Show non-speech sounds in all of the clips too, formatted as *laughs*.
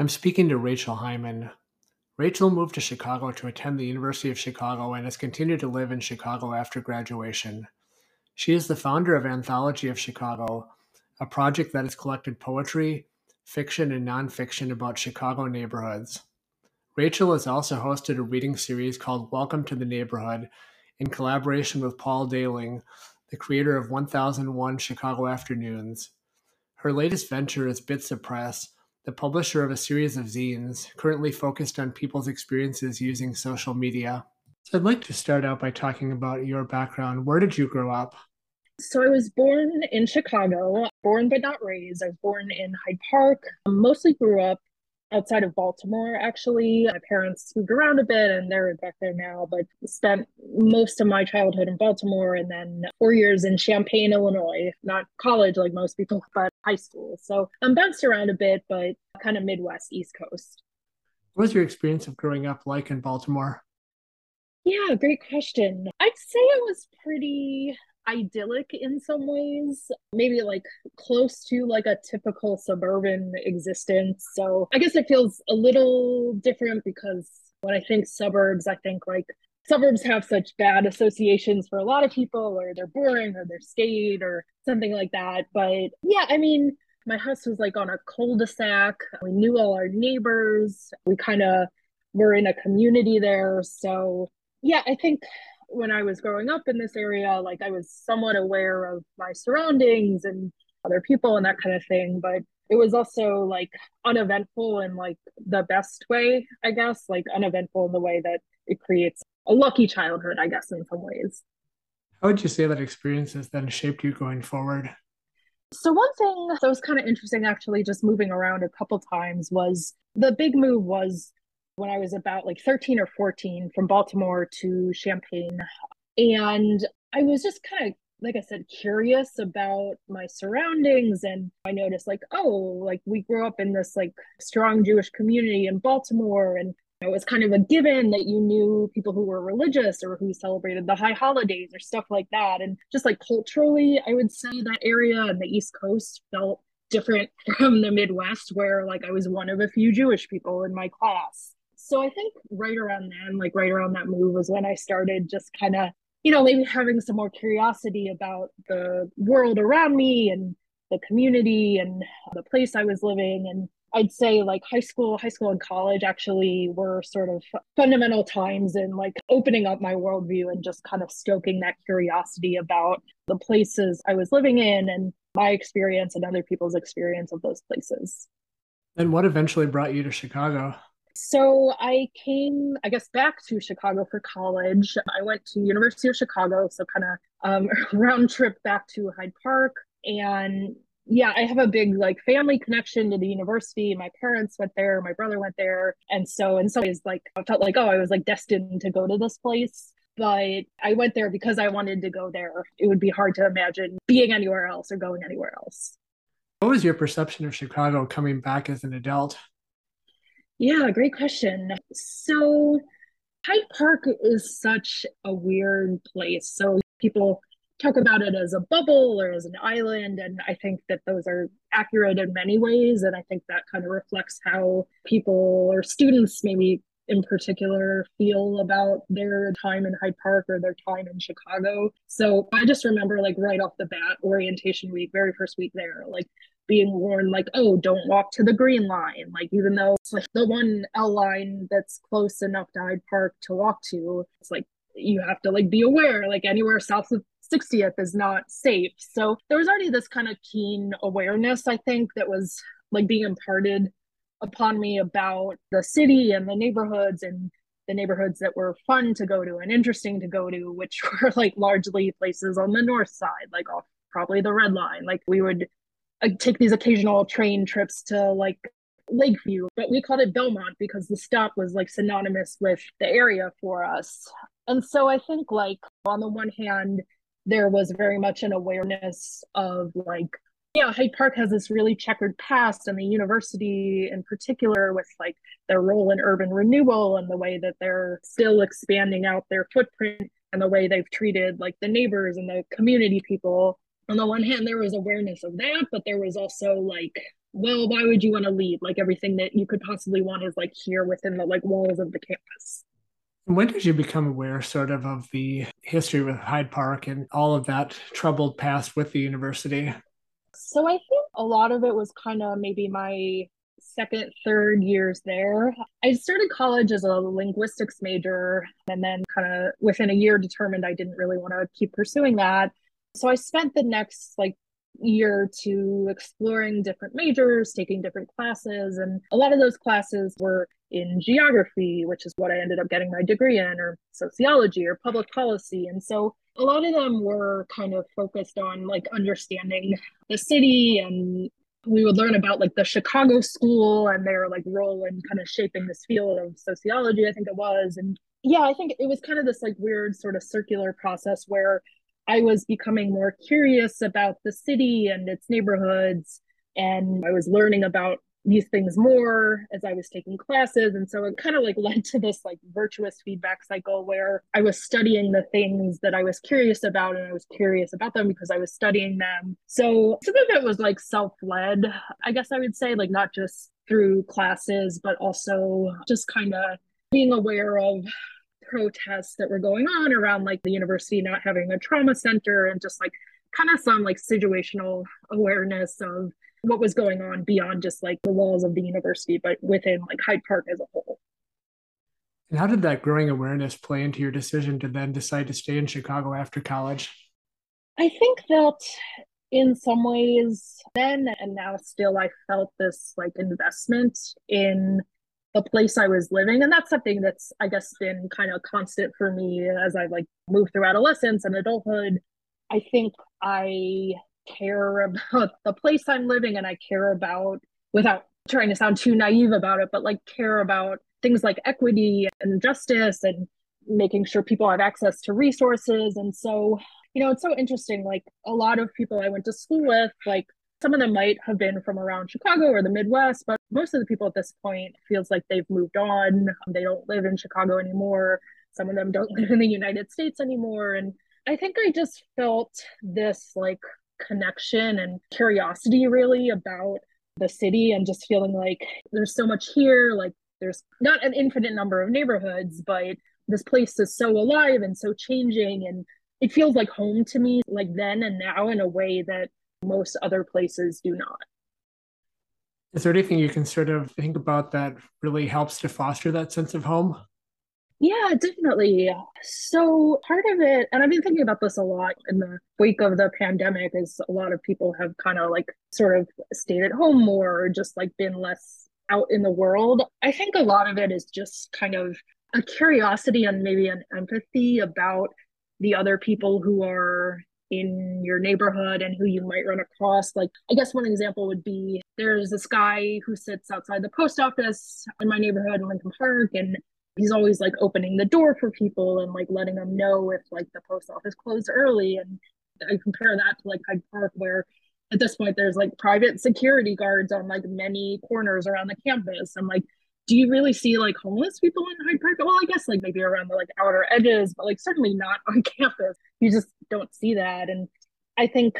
I'm speaking to Rachel Hyman. Rachel moved to Chicago to attend the University of Chicago and has continued to live in Chicago after graduation. She is the founder of Anthology of Chicago, a project that has collected poetry, fiction, and nonfiction about Chicago neighborhoods. Rachel has also hosted a reading series called Welcome to the Neighborhood in collaboration with Paul Dailing, the creator of 1001 Chicago Afternoons. Her latest venture is Bitza Press, the publisher of a series of zines currently focused on people's experiences using social media. So I'd like to start out by talking about your background. Where did you grow up? So I was born in Chicago, born but not raised. I was born in Hyde Park. Mostly grew up outside of Baltimore, actually. My parents moved around a bit and they're back there now, but spent most of my childhood in Baltimore and then four years in Champaign, Illinois. Not college like most people, *laughs* but high school. So I'm bounced around a bit, but kind of Midwest, East Coast. What was your experience of growing up like in Baltimore? Yeah, great question. I'd say it was pretty idyllic in some ways, maybe like close to like a typical suburban existence. So I guess it feels a little different because when I think suburbs, I think like suburbs have such bad associations for a lot of people, or they're boring, or they're staid, or something like that. But yeah, I mean, my house was like on a cul-de-sac. We knew all our neighbors. We kind of were in a community there. So yeah, I think when I was growing up in this area, like I was somewhat aware of my surroundings and other people and that kind of thing. But it was also like uneventful in like the best way, I guess, like uneventful in the way that it creates a lucky childhood, I guess, in some ways. How would you say that experience has then shaped you going forward? So one thing that was kind of interesting actually just moving around a couple times was the big move was when I was about like 13 or 14 from Baltimore to Champaign. And I was just kind of, like I said, curious about my surroundings. And I noticed, like, oh, like we grew up in this like strong Jewish community in Baltimore. And it was kind of a given that you knew people who were religious or who celebrated the high holidays or stuff like that. And just like culturally, I would say that area and the East Coast felt different *laughs* from the Midwest, where like I was one of a few Jewish people in my class so I think right around then, like right around that move, was when I started just kind of, you know, maybe having some more curiosity about the world around me and the community and the place I was living. And I'd say like high school, high school and college actually were sort of fundamental times in like opening up my worldview and just kind of stoking that curiosity about the places I was living in and my experience and other people's experience of those places. And what eventually brought you to Chicago? So I came, I guess, back to Chicago for college. I went to University of Chicago, so kind of um, *laughs* round trip back to Hyde Park. And yeah, I have a big like family connection to the university. My parents went there, my brother went there, and so in some ways, like I felt like oh, I was like destined to go to this place. But I went there because I wanted to go there. It would be hard to imagine being anywhere else or going anywhere else. What was your perception of Chicago coming back as an adult? Yeah, great question. So, Hyde Park is such a weird place. So, people talk about it as a bubble or as an island. And I think that those are accurate in many ways. And I think that kind of reflects how people or students, maybe in particular, feel about their time in Hyde Park or their time in Chicago. So I just remember, like, right off the bat, orientation week, very first week there, like, being warned like oh don't walk to the green line like even though it's like the one l line that's close enough to hyde park to walk to it's like you have to like be aware like anywhere south of 60th is not safe. So there was already this kind of keen awareness i think that was like being imparted upon me about the city and the neighborhoods and the neighborhoods that were fun to go to and interesting to go to which *laughs* were like largely places on the north side like off probably the red line. Like we would I take these occasional train trips to like Lakeview, but we called it Belmont because the stop was like synonymous with the area for us. And so I think, like, on the one hand, there was very much an awareness of like, yeah, Hyde Park has this really checkered past, and the university in particular, with like their role in urban renewal and the way that they're still expanding out their footprint and the way they've treated like the neighbors and the community people on the one hand there was awareness of that but there was also like well, why would you want to leave? Like everything that you could possibly want is like here within the like walls of the campus. When did you become aware, sort of, of the history with Hyde Park and all of that troubled past with the university? So I think a lot of it was kind of maybe my second, third years there. I started college as a linguistics major and then kind of within a year determined I didn't really want to keep pursuing that. So I spent the next like year to exploring different majors, taking different classes. And a lot of those classes were in geography, which is what I ended up getting my degree in, or sociology or public policy. And so a lot of them were kind of focused on like understanding the city and we would learn about like the Chicago school and their like role in kind of shaping this field of sociology, I think it was. And yeah, I think it was kind of this like weird sort of circular process where I was becoming more curious about the city and its neighborhoods. And I was learning about these things more as I was taking classes. And so it kind of like *laughs* led to this like virtuous feedback cycle where I was studying the things that I was curious about and I was curious about them because I was studying them. So some of it was like self led, I guess I would say, like not just through classes, but also just kind of being aware of protests that were going on around like the university not having a trauma center and just like kind of some like situational awareness of what was going on beyond just like the walls of the university, but within like Hyde Park as a whole. And how did that growing awareness play into your decision to then decide to stay in Chicago after college? I think that in some ways, then and now still, I felt this like investment in the place I was living. And that's something that's, I guess, been kind of constant for me as I like moved through adolescence and adulthood. I think I care about the place I'm living and I care about, without trying to sound too naive about it, but like care about things like equity and justice and making sure people have access to resources. And so, you know, it's so interesting. Like a lot of people I went to school with, like some of them might have been from around Chicago or the Midwest, but most of the people at this point feels like they've moved on. They don't live in Chicago anymore. Some of them don't *laughs* live in the United States anymore. And I think I just felt this like connection and curiosity really about the city and just feeling like there's so much here like there's not an infinite number of neighborhoods but this place is so alive and so changing and it feels like home to me like then and now in a way that most other places do not is there anything you can sort of think about that really helps to foster that sense of home yeah, definitely. So part of it, and I've been thinking about this a lot in the wake of the pandemic, is a lot of people have kind of like sort of stayed at home more or just like been less out in the world. I think a lot of it is just kind of a curiosity and maybe an empathy about the other people who are in your neighborhood and who you might run across. Like, I guess one example would be there's this guy who sits outside the post office in my neighborhood in Lincoln Park, and he's always like opening the door for people and like letting them know if like the post office closed early. And i compare that to like hyde park where at this point there's like private security guards on like many corners around the campus. I'm like do you really see like homeless people in hyde park? Well i guess like maybe around the like outer edges but like certainly not on *laughs* campus. You just don't see that and i think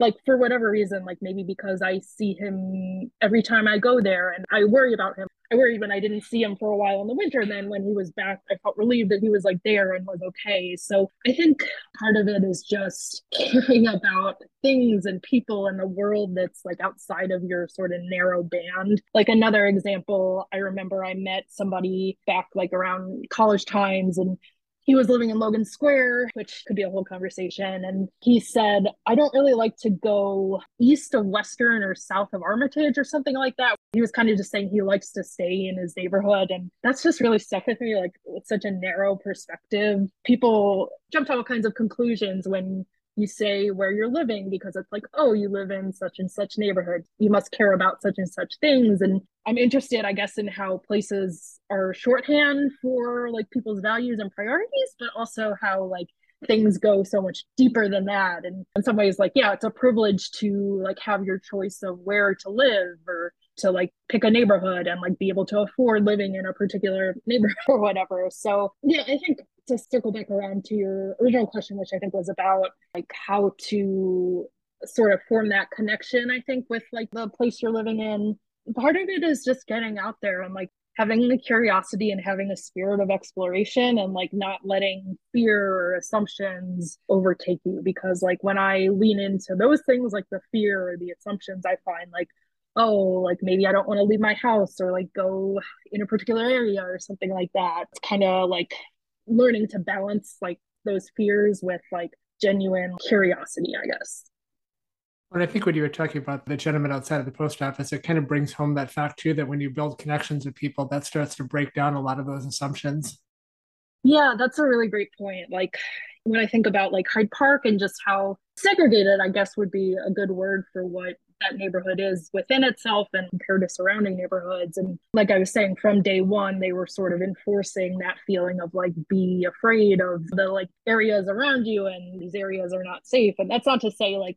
like for whatever reason like maybe because i see him every time i go there and i worry about him I worried when I didn't see him for a while in the winter. And then when he was back, I felt relieved that he was like there and was okay. So I think part of it is just *laughs* caring about things and people in the world that's like outside of your sort of narrow band. Like another example, I remember I met somebody back like around college times and he was living in Logan Square, which could be a whole conversation. And he said, I don't really like to go east of Western or south of Armitage or something like that. He was kind of just saying he likes to stay in his neighborhood. And that's just really stuck with me. Like, it's such a narrow perspective. People jump to all kinds of conclusions when you say where you're living because it's like, oh, you live in such and such neighborhood. You must care about such and such things. And I'm interested, I guess, in how places are shorthand for like people's values and priorities, but also how like things go so much deeper than that. And in some ways, like, yeah, it's a privilege to like have your choice of where to live or to like pick a neighborhood and like be able to afford living in a particular *laughs* neighborhood or whatever. So yeah, I think to circle back around to your original question, which I think was about like how to sort of form that connection, I think, with like the place you're living in. Part of it is just getting out there and like having the curiosity and having a spirit of exploration and like not letting fear or assumptions overtake you because like when i lean into those things like the fear or the assumptions i find like oh like maybe i don't want to leave my house or like go in a particular area or something like that it's kind of like learning to balance like those fears with like genuine curiosity i guess and I think when you were talking about the gentleman outside of the post office, it kind of brings home that fact too that when you build connections with people, that starts to break down a lot of those assumptions. Yeah, that's a really great point. Like when I think about like Hyde Park and just how segregated, I guess would be a good word for what that neighborhood is within itself and compared to surrounding neighborhoods. And like I was saying, from day one, they were sort of enforcing that feeling of like be afraid of the like areas around you and these areas are not safe. And that's not to say like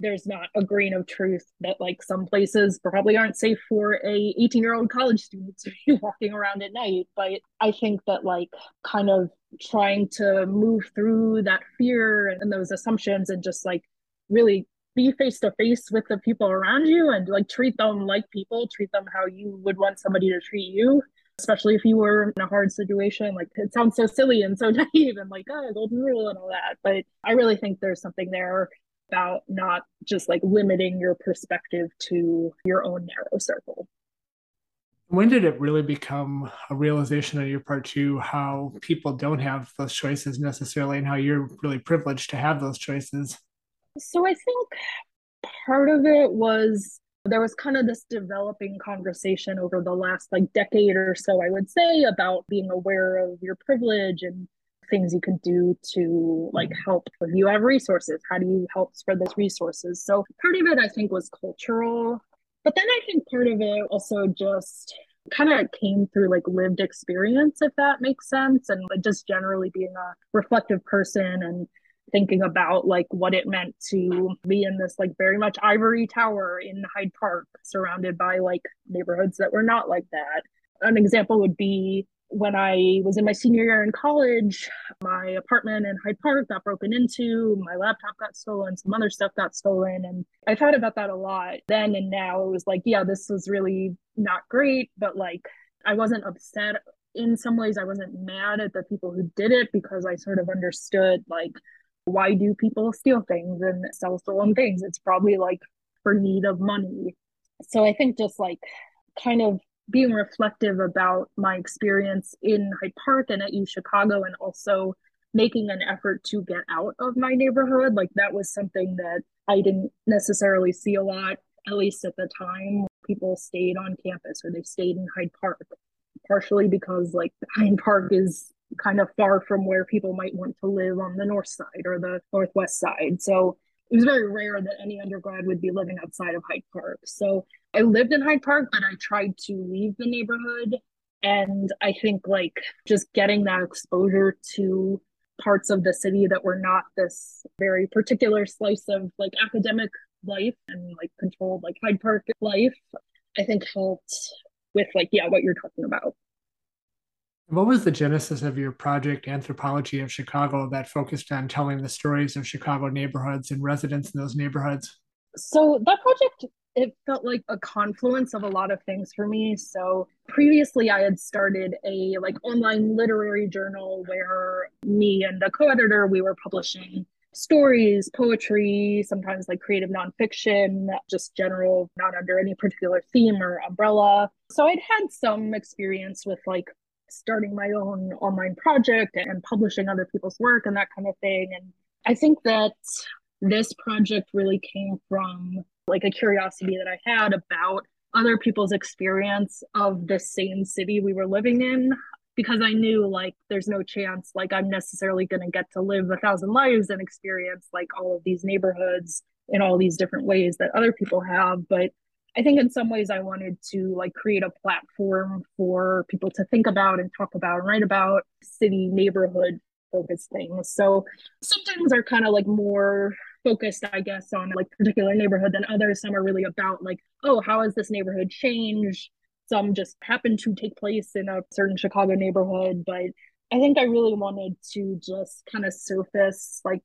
there's not a grain of truth that like some places probably aren't safe for a 18 year old college student to be *laughs* walking around at night but i think that like kind of trying to move through that fear and those assumptions and just like really be face to face with the people around you and like treat them like people treat them how you would want somebody to treat you especially if you were in a hard situation like it sounds so silly and so *laughs* naive and like oh golden rule and all that but i really think there's something there about not just like limiting your perspective to your own narrow circle. When did it really become a realization on your part too how people don't have those choices necessarily and how you're really privileged to have those choices? So I think part of it was there was kind of this developing conversation over the last like decade or so i would say about being aware of your privilege and things you can do to like mm. help. If you have resources. How do you help spread those resources? So part of it i think was cultural but then i think part of it also just kind of came through like lived experience if that makes sense and like just generally being a reflective person and thinking about like what it meant to be in this like very much ivory tower in Hyde Park surrounded by like neighborhoods that were not like that. An example would be when I was in my senior year in college, my apartment in Hyde Park got broken into, my laptop got stolen, some other stuff got stolen. And I thought about that a lot then and now. It was like, yeah, this was really not great, but like I wasn't upset. In some ways, I wasn't mad at the people who did it because I sort of understood like, why do people steal things and sell stolen things? It's probably like for need of money. So I think just like kind of being reflective about my experience in Hyde Park and at U Chicago and also making an effort to get out of my neighborhood. Like that was something that I didn't necessarily see a lot, at least at the time. People stayed on campus or they stayed in Hyde Park, partially because like Hyde Park is kind of far from where people might want to live on the north side or the northwest side. So it was very rare that any undergrad would be living outside of Hyde Park. So I lived in Hyde Park, but I tried to leave the neighborhood. And I think like just getting that exposure to parts of the city that were not this very particular slice of like academic life and like controlled like Hyde Park life, I think helped with like, yeah, what you're talking about. What was the genesis of your project, Anthology of Chicago, that focused on telling the stories of Chicago neighborhoods and residents in those neighborhoods? So, that project it felt like a confluence of a lot of things for me. So previously I had started a like online literary journal where me and the co-editor we were publishing stories, poetry, sometimes like creative nonfiction, just general, not under any particular theme or umbrella. So I'd had some experience with like starting my own online project and publishing other people's work and that kind of thing. And I think that this project really came from like a curiosity that I had about other people's experience of the same city we were living in because I knew like there's no chance like I'm necessarily going to get to live a thousand lives and experience like all of these neighborhoods in all these different ways that other people have but I think in some ways I wanted to like create a platform for people to think about and talk about and write about city neighborhood focused things. So some things are kind of like more focused, I guess, on like particular neighborhood than others. Some are really about like, oh, how has this neighborhood changed? Some just happen to take place in a certain Chicago neighborhood. But I think I really wanted to just kind of surface like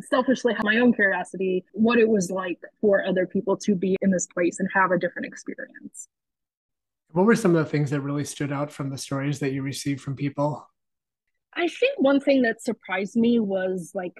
selfishly have my own curiosity what it was like for other people to be in this place and have a different experience. What were some of the things that really stood out from the stories that you received from people? I think one thing that surprised me was like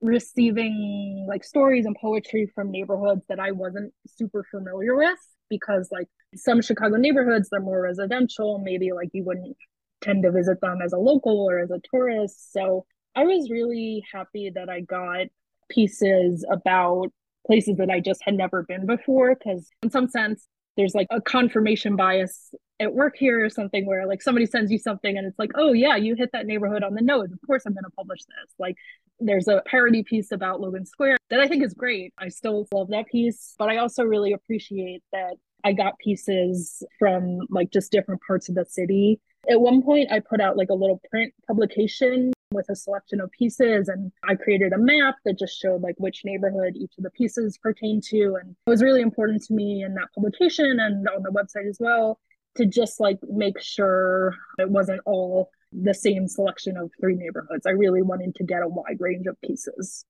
receiving like stories and poetry from neighborhoods that I wasn't super familiar with because like some Chicago neighborhoods they're more residential maybe like you wouldn't tend to visit them as a local or as a tourist so I was really happy that I got pieces about places that I just had never been before because in some sense there's like a confirmation bias at work here or something where like somebody sends you something and it's like oh yeah you hit that neighborhood on the nose. Of course i'm going to publish this. Like there's a parody piece about logan square that i think is great. I still love that piece but i also really appreciate that i got pieces from like just different parts of the city. At one point i put out like a little print publication with a selection of pieces and I created a map that just showed like which neighborhood each of the pieces pertain to and it was really important to me in that publication and on the website as well to just like make sure it wasn't all the same selection of three neighborhoods. I really wanted to get a wide range of pieces.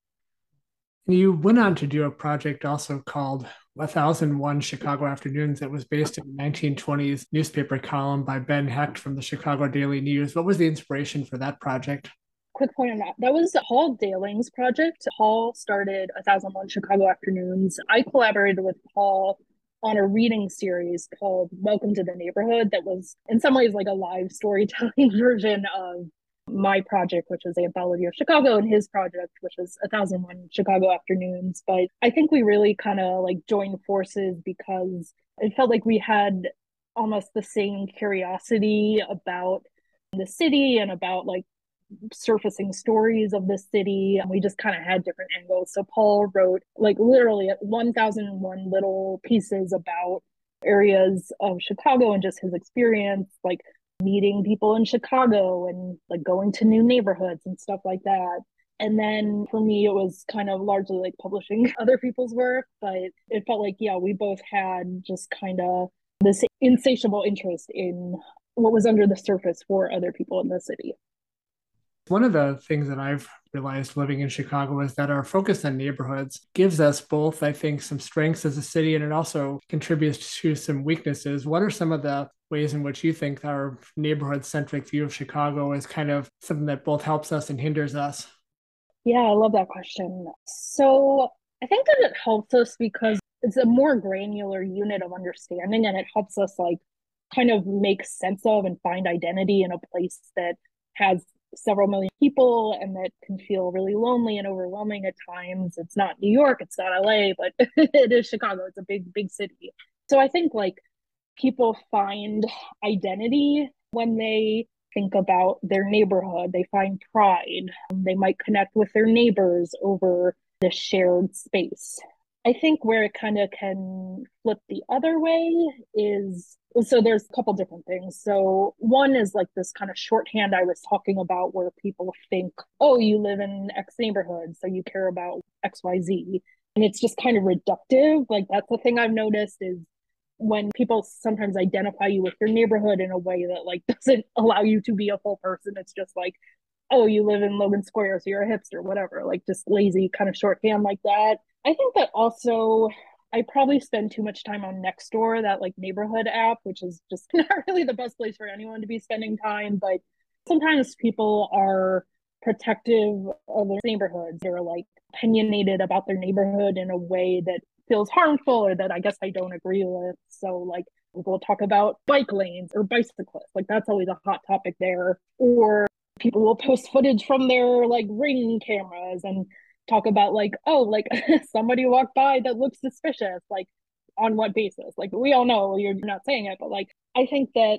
You went on to do a project also called 1001 Chicago Afternoons that was based in a 1920s newspaper column by Ben Hecht from the Chicago Daily News. What was the inspiration for that project? Quick point on that. That was Paul Dailing's project. Paul started A 1001 Chicago Afternoons. I collaborated with Paul on a reading series called Welcome to the Neighborhood that was in some ways like a live storytelling *laughs* version of my project, which was Anthology of Chicago, and his project, which was 1001 Chicago Afternoons. But I think we really kind of like joined forces because it felt like we had almost the same curiosity about the city and about like surfacing stories of the city. We just kind of had different angles. So paul wrote like literally 1001 little pieces about areas of chicago and just his experience like meeting people in chicago and like going to new neighborhoods and stuff like that. And then for me it was kind of largely like publishing *laughs* other people's work but it felt like yeah we both had just kind of this insatiable interest in what was under the surface for other people in the city one of the things that I've realized living in Chicago is that our focus on neighborhoods gives us both, I think, some strengths as a city and it also contributes to some weaknesses. What are some of the ways in which you think our neighborhood centric view of Chicago is kind of something that both helps us and hinders us? Yeah, I love that question. So I think that it helps us because it's a more granular unit of understanding and it helps us like kind of make sense of and find identity in a place that has several million people and that can feel really lonely and overwhelming at times. It's not New York, it's not LA, but *laughs* it is Chicago. It's a big, big city. So I think like people find identity when they think about their neighborhood, they find pride, they might connect with their neighbors over the shared space. I think where it kind of can flip the other way is so there's a couple different things. So one is like this kind of shorthand I was talking about where people think, oh, you live in X neighborhood, so you care about XYZ. And it's just kind of reductive. Like that's the thing I've noticed is when people sometimes identify you with your neighborhood in a way that like *laughs* doesn't allow you to be a full person. It's just like, oh, you live in Logan Square, so you're a hipster, whatever, like just lazy kind of shorthand like that. I think that also I probably spend too much time on Nextdoor, that like neighborhood app, which is just *laughs* not really the best place for anyone to be spending time. But sometimes people are protective of their neighborhoods. They're like opinionated about their neighborhood in a way that feels harmful or that I guess I don't agree with. So like people talk about bike lanes or bicyclists. Like that's always a hot topic there. Or people will post footage from their like ring cameras and talk about like oh like *laughs* somebody walked by that looks suspicious like on what basis? Like we all know you're not saying it but like i think that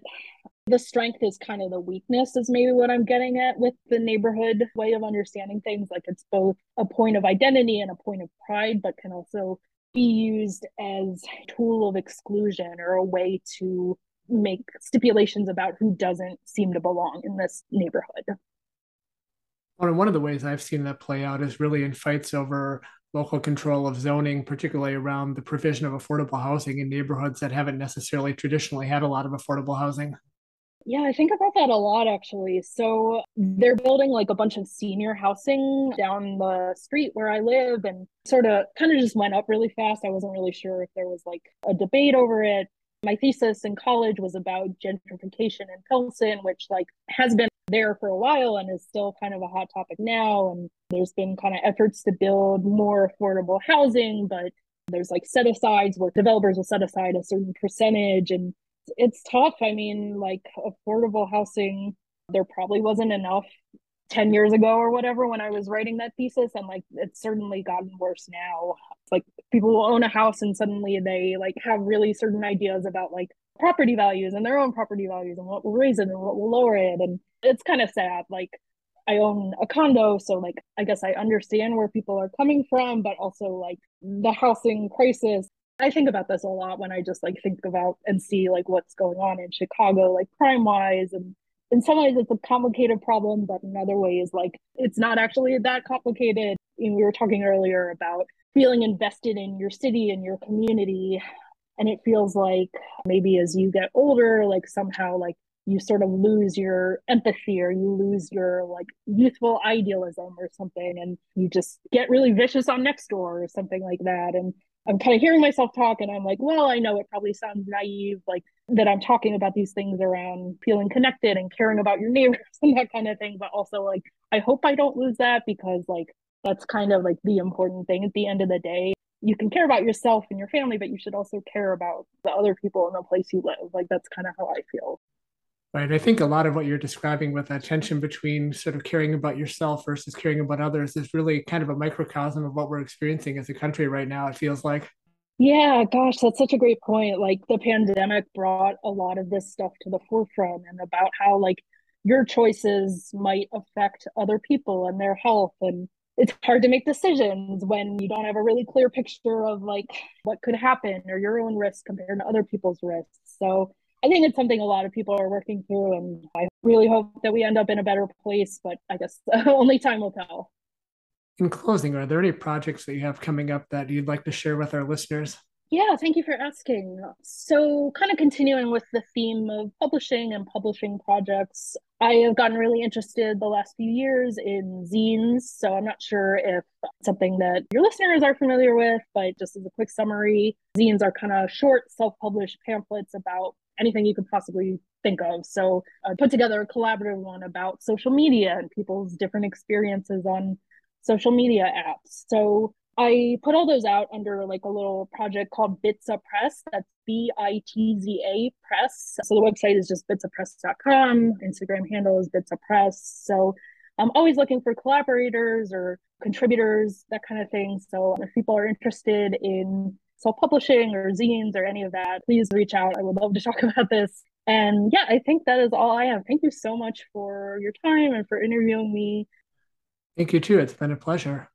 the strength is kind of the weakness is maybe what i'm getting at with the neighborhood way of understanding things. Like it's both a point of identity and a point of pride but can also be used as a tool of exclusion or a way to make stipulations about who doesn't seem to belong in this neighborhood one of the ways I've seen that play out is really in fights over local control of zoning, particularly around the provision of affordable housing in neighborhoods that haven't necessarily traditionally had a lot of affordable housing. Yeah, I think about that a lot actually. So they're building like a bunch of senior housing down the street where I live and sort of kind of just went up really fast. I wasn't really sure if there was like a debate over it. My thesis in college was about gentrification in Pilsen, which like has been there for a while and is still kind of a hot topic now. And there's been kind of efforts to build more affordable housing, but there's like set asides where developers will set aside a certain percentage and it's tough. I mean, like affordable housing, there probably wasn't enough 10 years ago or whatever when I was writing that thesis. And like it's certainly gotten worse now. It's like people will own a house and suddenly they like have really certain ideas about like property values and their own property values and what will raise it and what will lower it. And it's kind of sad. Like I own a condo, so like I guess I understand where people are coming from, but also like the housing crisis I think about this a lot when I just like think about and see like what's going on in Chicago, like crime wise. And in some ways, it's a complicated problem, but in other ways, like it's not actually that complicated. And we were talking earlier about feeling invested in your city and your community. And it feels like maybe as you get older, like somehow like you sort of lose your empathy or you lose your like youthful idealism or something and you just get really vicious on Nextdoor or something like that and I'm kind of hearing myself talk and I'm like, well, I know it probably sounds naive, like that I'm talking about these things around feeling connected and caring about your neighbors *laughs* and that kind of thing. But also, like, I hope I don't lose that because, like, that's kind of like the important thing at the end of the day. You can care about yourself and your family, but you should also care about the other people in the place you live. Like, that's kind of how I feel. Right. I think a lot of what you're describing with that tension between sort of caring about yourself versus caring about others is really kind of a microcosm of what we're experiencing as a country right now, it feels like. Yeah, gosh, that's such a great point. Like the pandemic brought a lot of this stuff to the forefront and about how like your choices might affect other people and their health and it's hard to make decisions when you don't have a really clear picture of like what could happen or your own risk compared to other people's risks. So I think it's something a lot of people are working through, and I really hope that we end up in a better place. But I guess *laughs* only time will tell. In closing, are there any projects that you have coming up that you'd like to share with our listeners? Yeah, thank you for asking. So, kind of continuing with the theme of publishing and publishing projects, I have gotten really interested the last few years in zines. So, I'm not sure if something that your listeners are familiar with, but just as a quick summary, zines are kind of short, self published pamphlets about anything you could possibly think of. So I put together a collaborative one about social media and people's different experiences on social media apps. So I put all those out under like a little project called Bitza Press. That's B I T Z A Press. So the website is just bitzapress.com. Instagram handle is Bitza Press. So I'm always looking for collaborators or contributors, that kind of thing. So if people are interested in self publishing or zines or any of that, please reach out. I would love to talk *laughs* about this. And yeah, I think that is all I have. Thank you so much for your time and for interviewing me. Thank you too. It's been a pleasure.